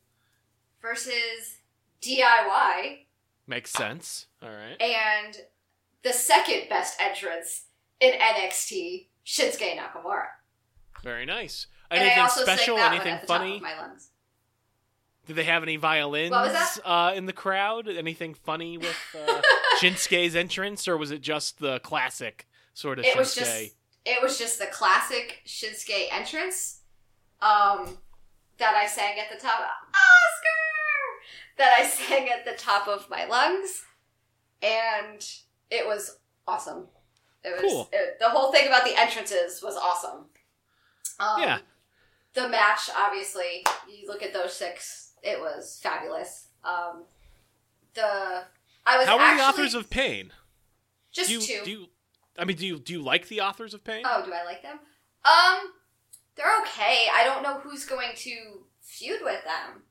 versus DIY makes sense. All right. and the second best entrance in NXT, Shinsuke Nakamura. Very nice. And I Anything special? Anything at the top funny? of my lungs. Did they have any violins What was that? Uh, in the crowd? Anything funny with uh, Shinsuke's entrance, or was it just the classic sort of It Shinsuke? It was just the classic Shinsuke entrance um, that I sang at the top. Oscar that I sang at the top of my lungs, and it was awesome. It was Cool. it- the whole thing about the entrances was awesome. Um, Yeah. The match, obviously, you look at those six. It was fabulous. Um, the I was How are the actually authors of Pain? just you, two. you, I mean, do you do you like the authors of Pain? Oh, do I like them? Um, they're okay. I don't know who's going to feud with them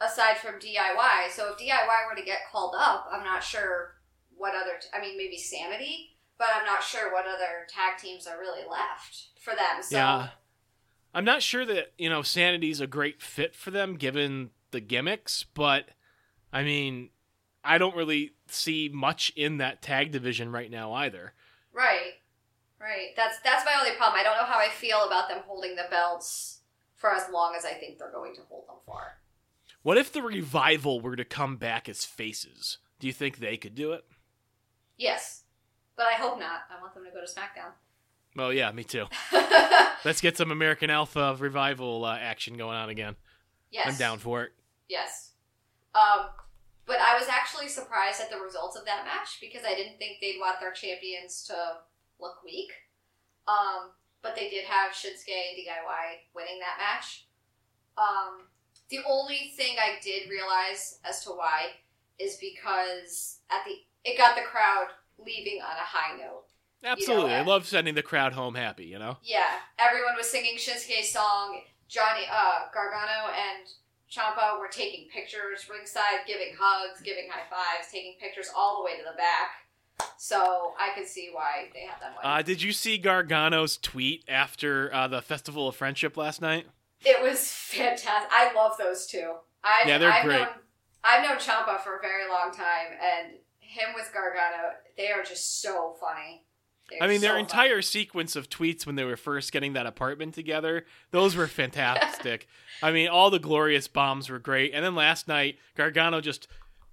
aside from DIY. So if DIY were to get called up, I'm not sure what other. T- I mean, maybe Sanity. but I'm not sure what other tag teams are really left for them. So Yeah. I'm not sure that, you know, Sanity's a great fit for them given the gimmicks, but I mean, I don't really see much in that tag division right now either. Right, right. That's that's my only problem. I don't know how I feel about them holding the belts for as long as I think they're going to hold them for. What if the revival were to come back as faces? Do you think they could do it? Yes, but I hope not. I want them to go to SmackDown. Well, yeah, me too. Let's get some American Alpha revival uh, action going on again. yes, I'm down for it. Yes. Um, but I was actually surprised at the results of that match because I didn't think they'd want their champions to look weak. Um, but they did have Shinsuke and DIY winning that match. Um, the only thing I did realize as to why is because at the it got the crowd leaving on a high note. Absolutely. I uh, love sending the crowd home happy, you know? Yeah, everyone was singing Shinsuke's song. Johnny uh, Gargano and Ciampa were taking pictures ringside, giving hugs, giving high fives, taking pictures all the way to the back. So I could see why they had that one. Uh, did you see Gargano's tweet after uh, the Festival of Friendship last night? it was fantastic. I love those two. I've, Yeah, they're I've great. Known, I've known Ciampa for a very long time, and him with Gargano, they are just so funny. They're I mean, their so entire funny. sequence of tweets when they were first getting that apartment together, those were fantastic. I mean, all the glorious bombs were great. And then last night, Gargano just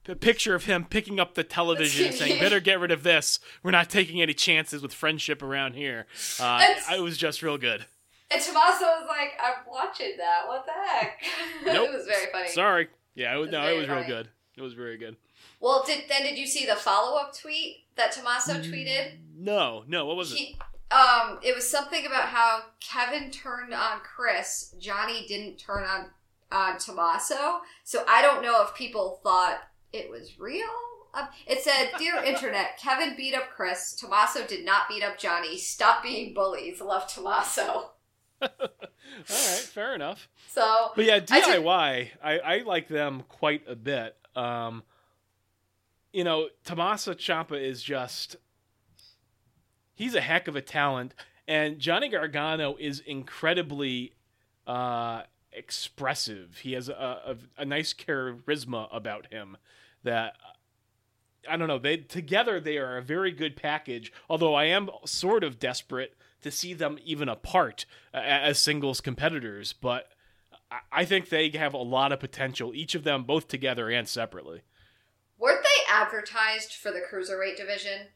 a picture of him picking up the television TV. saying, "Better get rid of this. We're not taking any chances with friendship around here." Uh, it was just real good. And Tommaso was like, I'm watching that. What the heck? Nope. it was very funny. Sorry. Yeah, it was, It's no, it was real good. It was very good. Well, did then did you see the follow up tweet that Tommaso Mm. tweeted? No, no. What was it? He, um, it was something about how Kevin turned on Chris, Johnny didn't turn on on Tommaso. So I don't know if people thought it was real. Um, it said, "Dear Internet, Kevin beat up Chris. Tommaso did not beat up Johnny. Stop being bullies. Love Tommaso." All right, fair enough. So But yeah, I took- DIY, I, I like them quite a bit. Um, you know, Tommaso Ciampa is just he's a heck of a talent, and Johnny Gargano is incredibly uh, expressive. He has a, a, a nice charisma about him that I don't know. They together they are a very good package. Although I am sort of desperate to see them even apart uh, as singles competitors, but I think they have a lot of potential. Each of them, both together and separately. Weren't they advertised for the cruiserweight division?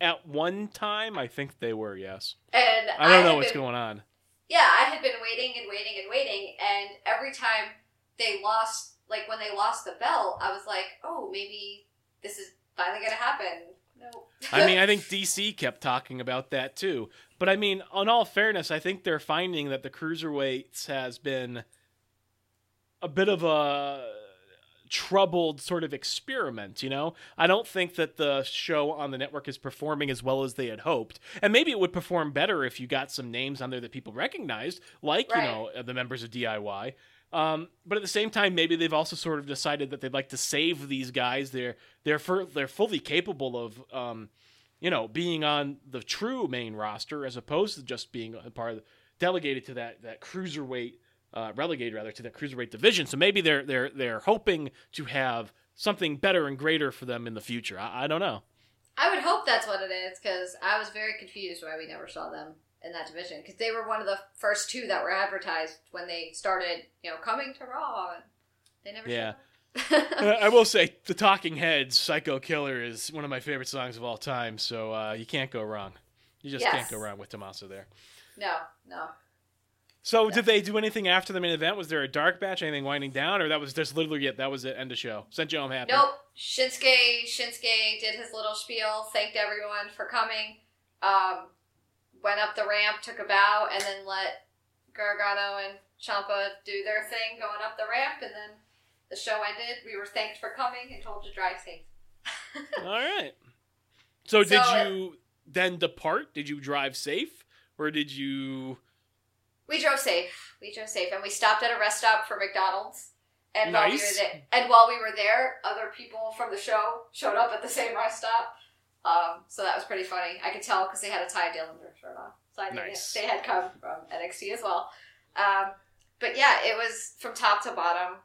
At one time, I think they were. Yes, And I don't know had what's been- going on. yeah, I had been waiting and waiting and waiting, and every time they lost, like when they lost the belt, I was like, oh, maybe this is finally gonna happen. No. I mean, I think DC kept talking about that too. But I mean, on all fairness, I think they're finding that the cruiserweights has been a bit of a troubled sort of experiment, you know? I don't think that the show on the network is performing as well as they had hoped. And maybe it would perform better if you got some names on there that people recognized, like, Right. you know, the members of DIY. Um, but at the same time, maybe they've also sort of decided that they'd like to save these guys. They're they're for, they're fully capable of um, you know being on the true main roster as opposed to just being a part of the, delegated to that that cruiserweight uh, relegated rather to that cruiserweight division. So maybe they're they're they're hoping to have something better and greater for them in the future. I, I don't know. I would hope that's what it is because I was very confused why we never saw them in that division because they were one of the first two that were advertised when they started, you know, coming to Raw. And they never. Yeah. I will say the Talking Heads "Psycho Killer" is one of my favorite songs of all time. So uh, you can't go wrong. You just Yes. can't go wrong with Tommaso there. no, no. So did they do anything after the main event? Was there a dark batch, anything winding down, or that was just literally it? That was it. End of show. Sent you home happy. Nope. Shinsuke Shinsuke did his little spiel, thanked everyone for coming, um, went up the ramp, took a bow, and then let Gargano and Ciampa do their thing going up the ramp, and then the show ended. We were thanked for coming and told to drive safe. All right. So, did So- you then depart? Did you drive safe, or did you? We drove safe. We drove safe, and we stopped at a rest stop for McDonald's. And while we were Nice. there, and while we were there, other people from the show showed up at the same rest stop. Um, so that was pretty funny. I could tell because they had a Tye Dillinger shirt on, so I knew Nice. they had come from NXT as well. Um, but yeah, it was from top to bottom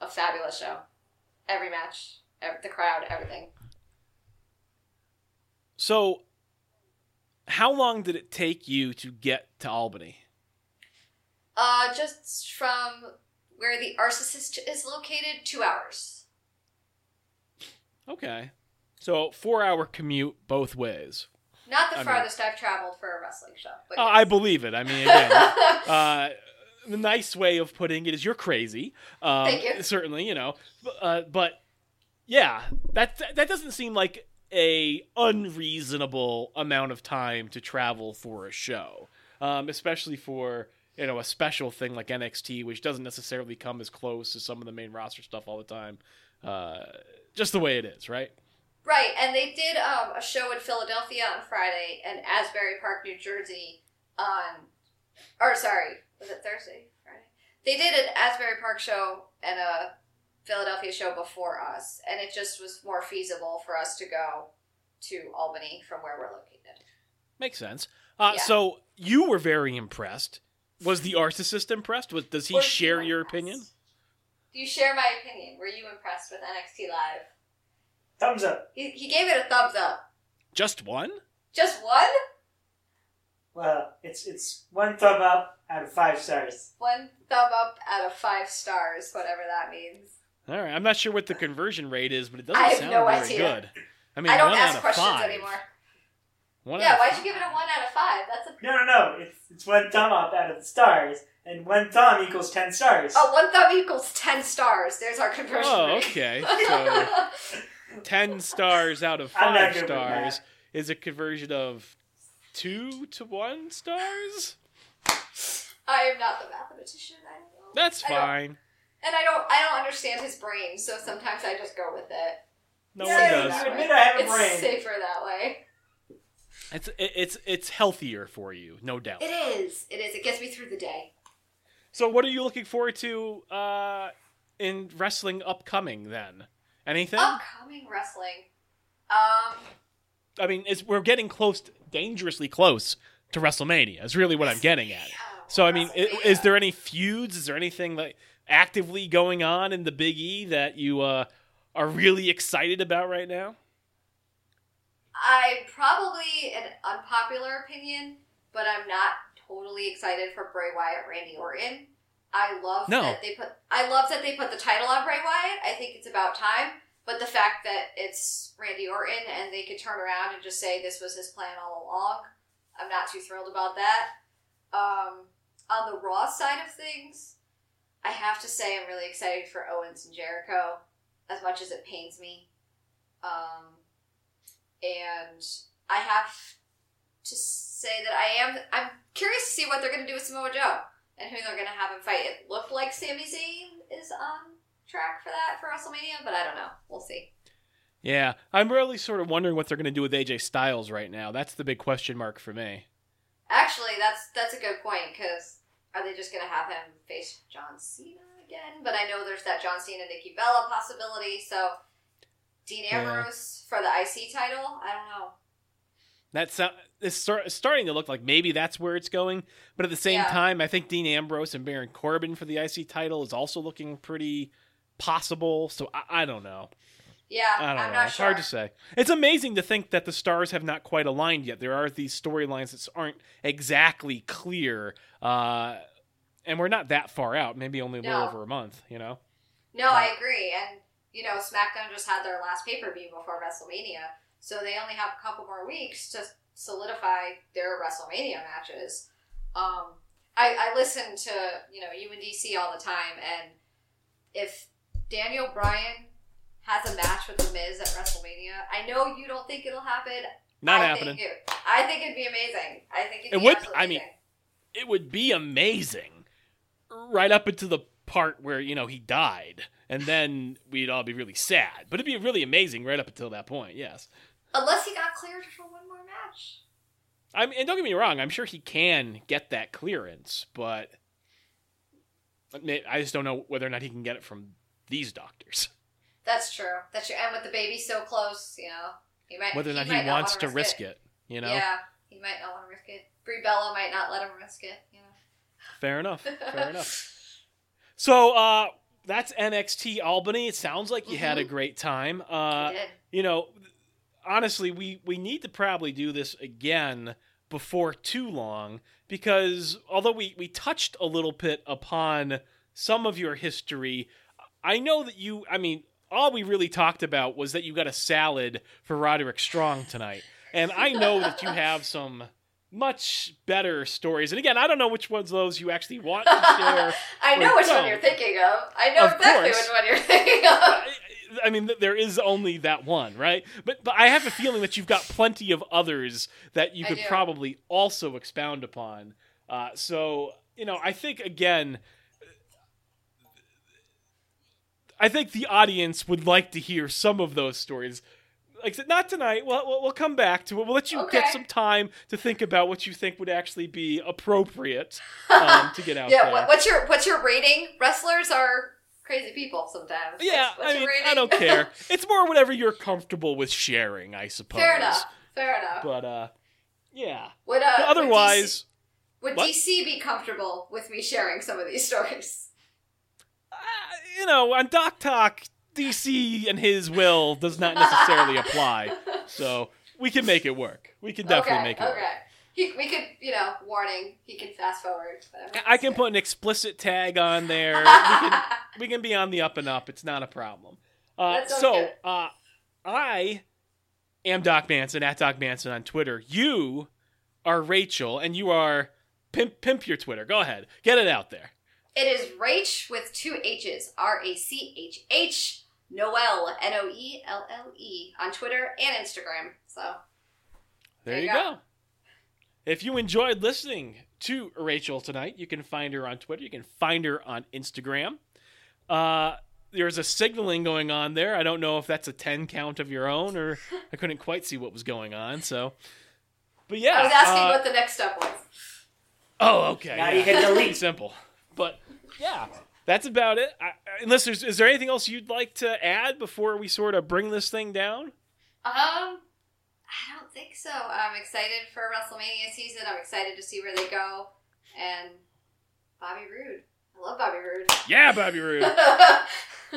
a fabulous show. Every match, ev the crowd, everything. So, how long did it take you to get to Albany? Uh, just from where the Narcissist is located, two hours. Okay. So, four hour commute both ways. Not the I mean- farthest I've traveled for a wrestling show. But Uh, yes. I believe it. I mean, again, uh, the nice way of putting it is you're crazy. Um, Thank you. Certainly, you know, uh, but yeah, that that doesn't seem like a unreasonable amount of time to travel for a show, um, especially for you know a special thing like NXT, which doesn't necessarily come as close to some of the main roster stuff all the time. Uh, just the way it is, right? Right, and they did um, a show in Philadelphia on Friday and Asbury Park, New Jersey on, or sorry, was it Thursday? Friday? They did an Asbury Park show and a Philadelphia show before us, and it just was more feasible for us to go to Albany from where we're located. Makes sense. Uh, Yeah. So you were very impressed. Was the narcissist impressed? Was does he Were share you your opinion? Do you share my opinion? Were you impressed with NXT Live? Thumbs up. He, he gave it a thumbs up. Just one? Just one? Well, it's it's one thumb up out of five stars. One thumb up out of five stars, whatever that means. All right. I'm not sure what the conversion rate is, but it doesn't have sound no very idea. good. I mean, I don't one ask out of questions five. anymore. One yeah, why'd you give it a one out of five? That's a No, no, no. It's it's one thumb up out of the stars, and one thumb equals ten stars. Oh, one thumb equals ten stars. There's our conversion Oh, rate. okay. So ten stars out of five stars is a conversion of two to one stars. I am not the mathematician. I don't know. That's I don't- fine. and I don't. I don't understand his brain, so sometimes I just go with it. No yeah, one does. that admit. I have a It's brain. safer that way. It's it's it's healthier for you, no doubt. It is. It is. It gets me through the day. So, what are you looking forward to uh, in wrestling upcoming? Then, anything? Upcoming wrestling. Um. I mean, it's, we're getting close, dangerously close to WrestleMania. Is really what I'm getting at. oh, So, I mean, i- WrestleMania. is there any feuds? Is there anything like actively going on in the Big E that you uh, are really excited about right now? I probably an unpopular opinion, but I'm not totally excited for Bray Wyatt, Randy Orton. I love No. that they put. I love that they put the title on Bray Wyatt. I think it's about time. But the fact that it's Randy Orton and they could turn around and just say this was his plan all along, I'm not too thrilled about that. Um, on the Raw side of things, I have to say I'm really excited for Owens and Jericho, as much as it pains me. Um, and I have to say that I am I'm curious to see what they're going to do with Samoa Joe and who they're going to have him fight. It looked like Sami Zayn is on track for that for WrestleMania, but I don't know. We'll see. Yeah, I'm really sort of wondering what they're going to do with AJ Styles right now. That's the big question mark for me. Actually, that's that's a good point because are they just going to have him face John Cena again? But I know there's that John Cena Nikki Bella possibility. So Dean Yeah. Ambrose for the IC title. I don't know. That's it's start, starting to look like maybe that's where it's going. But at the same Yeah. time, I think Dean Ambrose and Baron Corbin for the IC title is also looking pretty possible. So I, I don't know. Yeah, I don't am know. It's sure. hard to say. It's amazing to think that the stars have not quite aligned yet. There are these storylines that aren't exactly clear, uh, and we're not that far out. Maybe only a little No. over a month. You know. No, I agree. And, you know, SmackDown just had their last pay per view before WrestleMania. So they only have a couple more weeks to solidify their WrestleMania matches. Um, I, I listen to, you know, UNDC all the time. And if Daniel Bryan has a match with The Miz at WrestleMania, I know you don't think it'll happen. Not I happening. Think it, I think it'd be amazing. I think it'd It be would- I mean, amazing. it would be amazing right up into the part where you know he died and then we'd all be really sad but it'd be really amazing right up until that point yes Unless he got cleared for one more match. i mean and don't get me wrong i'm sure he can get that clearance but I just don't know whether or not he can get it from these doctors That's true. That's true. And with the baby so close, you know, He might, whether or not he, might wants to risk it. You know, Yeah, he might not want to risk it. Brie Bella might not let him risk it. You know. fair enough. Fair enough. So uh, that's NXT Albany. It sounds like you had a Mhm. great time. Uh, you know, honestly, we we need to probably do this again before too long because although we we touched a little bit upon some of your history, I know that you. I mean, all we really talked about was that you got a salad for Roderick Strong tonight, and I know that you have some much better stories. And again, I don't know which ones those you actually want to share. I know which one don't. you're thinking of. I know Of exactly course. which one you're thinking of. I I mean, there is only that one, right? But but I have a feeling that you've got plenty of others that you could probably also expound upon. Uh, so you know, I think again, I think the audience would like to hear some of those stories. Like I said, not tonight. We'll, we'll, we'll come back to it. We'll let you get some time to think about what you think would actually be appropriate um, to get out yeah. there. What, what's your What's your rating? Wrestlers are crazy people sometimes. Yeah, What's, what's I mean, rating? I don't care. It's more whatever you're comfortable with sharing, I suppose. Fair enough. Fair enough. But uh, yeah. would uh, But otherwise, would DC, would DC be comfortable with me sharing some of these stories? uh, you know, on Doc Talk, DC and his will does not necessarily apply. So we can make it work. We can definitely okay, make it okay. work. He, we could, you know, warning. He can fast forward. I can put an explicit tag on there. we can we can be on the up and up. It's not a problem. Uh, so uh, I am Doc Manson at Doc Manson on Twitter. You are Rachel, and you are pimp pimp your Twitter. Go ahead, get it out there. It is Rach with two H's. R A C H H. Noelle. N O E L L E. On Twitter and Instagram. So, There, There you you go. go. If you enjoyed listening to Rachel tonight, you can find her on Twitter. You can find her on Instagram. Uh, there's a signaling going on there. I don't know if that's a 10 count of your own or I couldn't quite see what was going on. So, but yeah. I was asking uh, what the next step was. Oh, okay. Now yeah. you can delete. Pretty simple. But yeah, that's about it. I, unless there's, is there anything else you'd like to add before we sort of bring this thing down? Um, I don't think so. I'm excited for WrestleMania season. I'm excited to see where they go. And Bobby Roode. I love Bobby Roode. Yeah, Bobby Roode.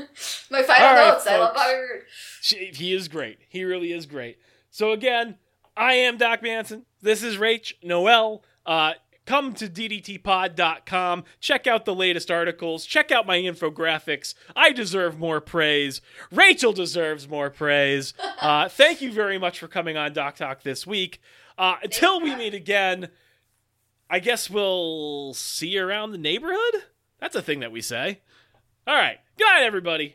My final All right, notes. I love. Bobby Roode. She, he is great. He really is great. So again, I am Doc Manson. This is Rach Noelle. Uh, come to ddtpod.com. Check out the latest articles. Check out my infographics. I deserve more praise. Rachel deserves more praise. Uh, thank you very much for coming on Doc Talk this week. Uh, until we meet again, I guess we'll see you around the neighborhood. That's a thing that we say. All right. Good night, everybody.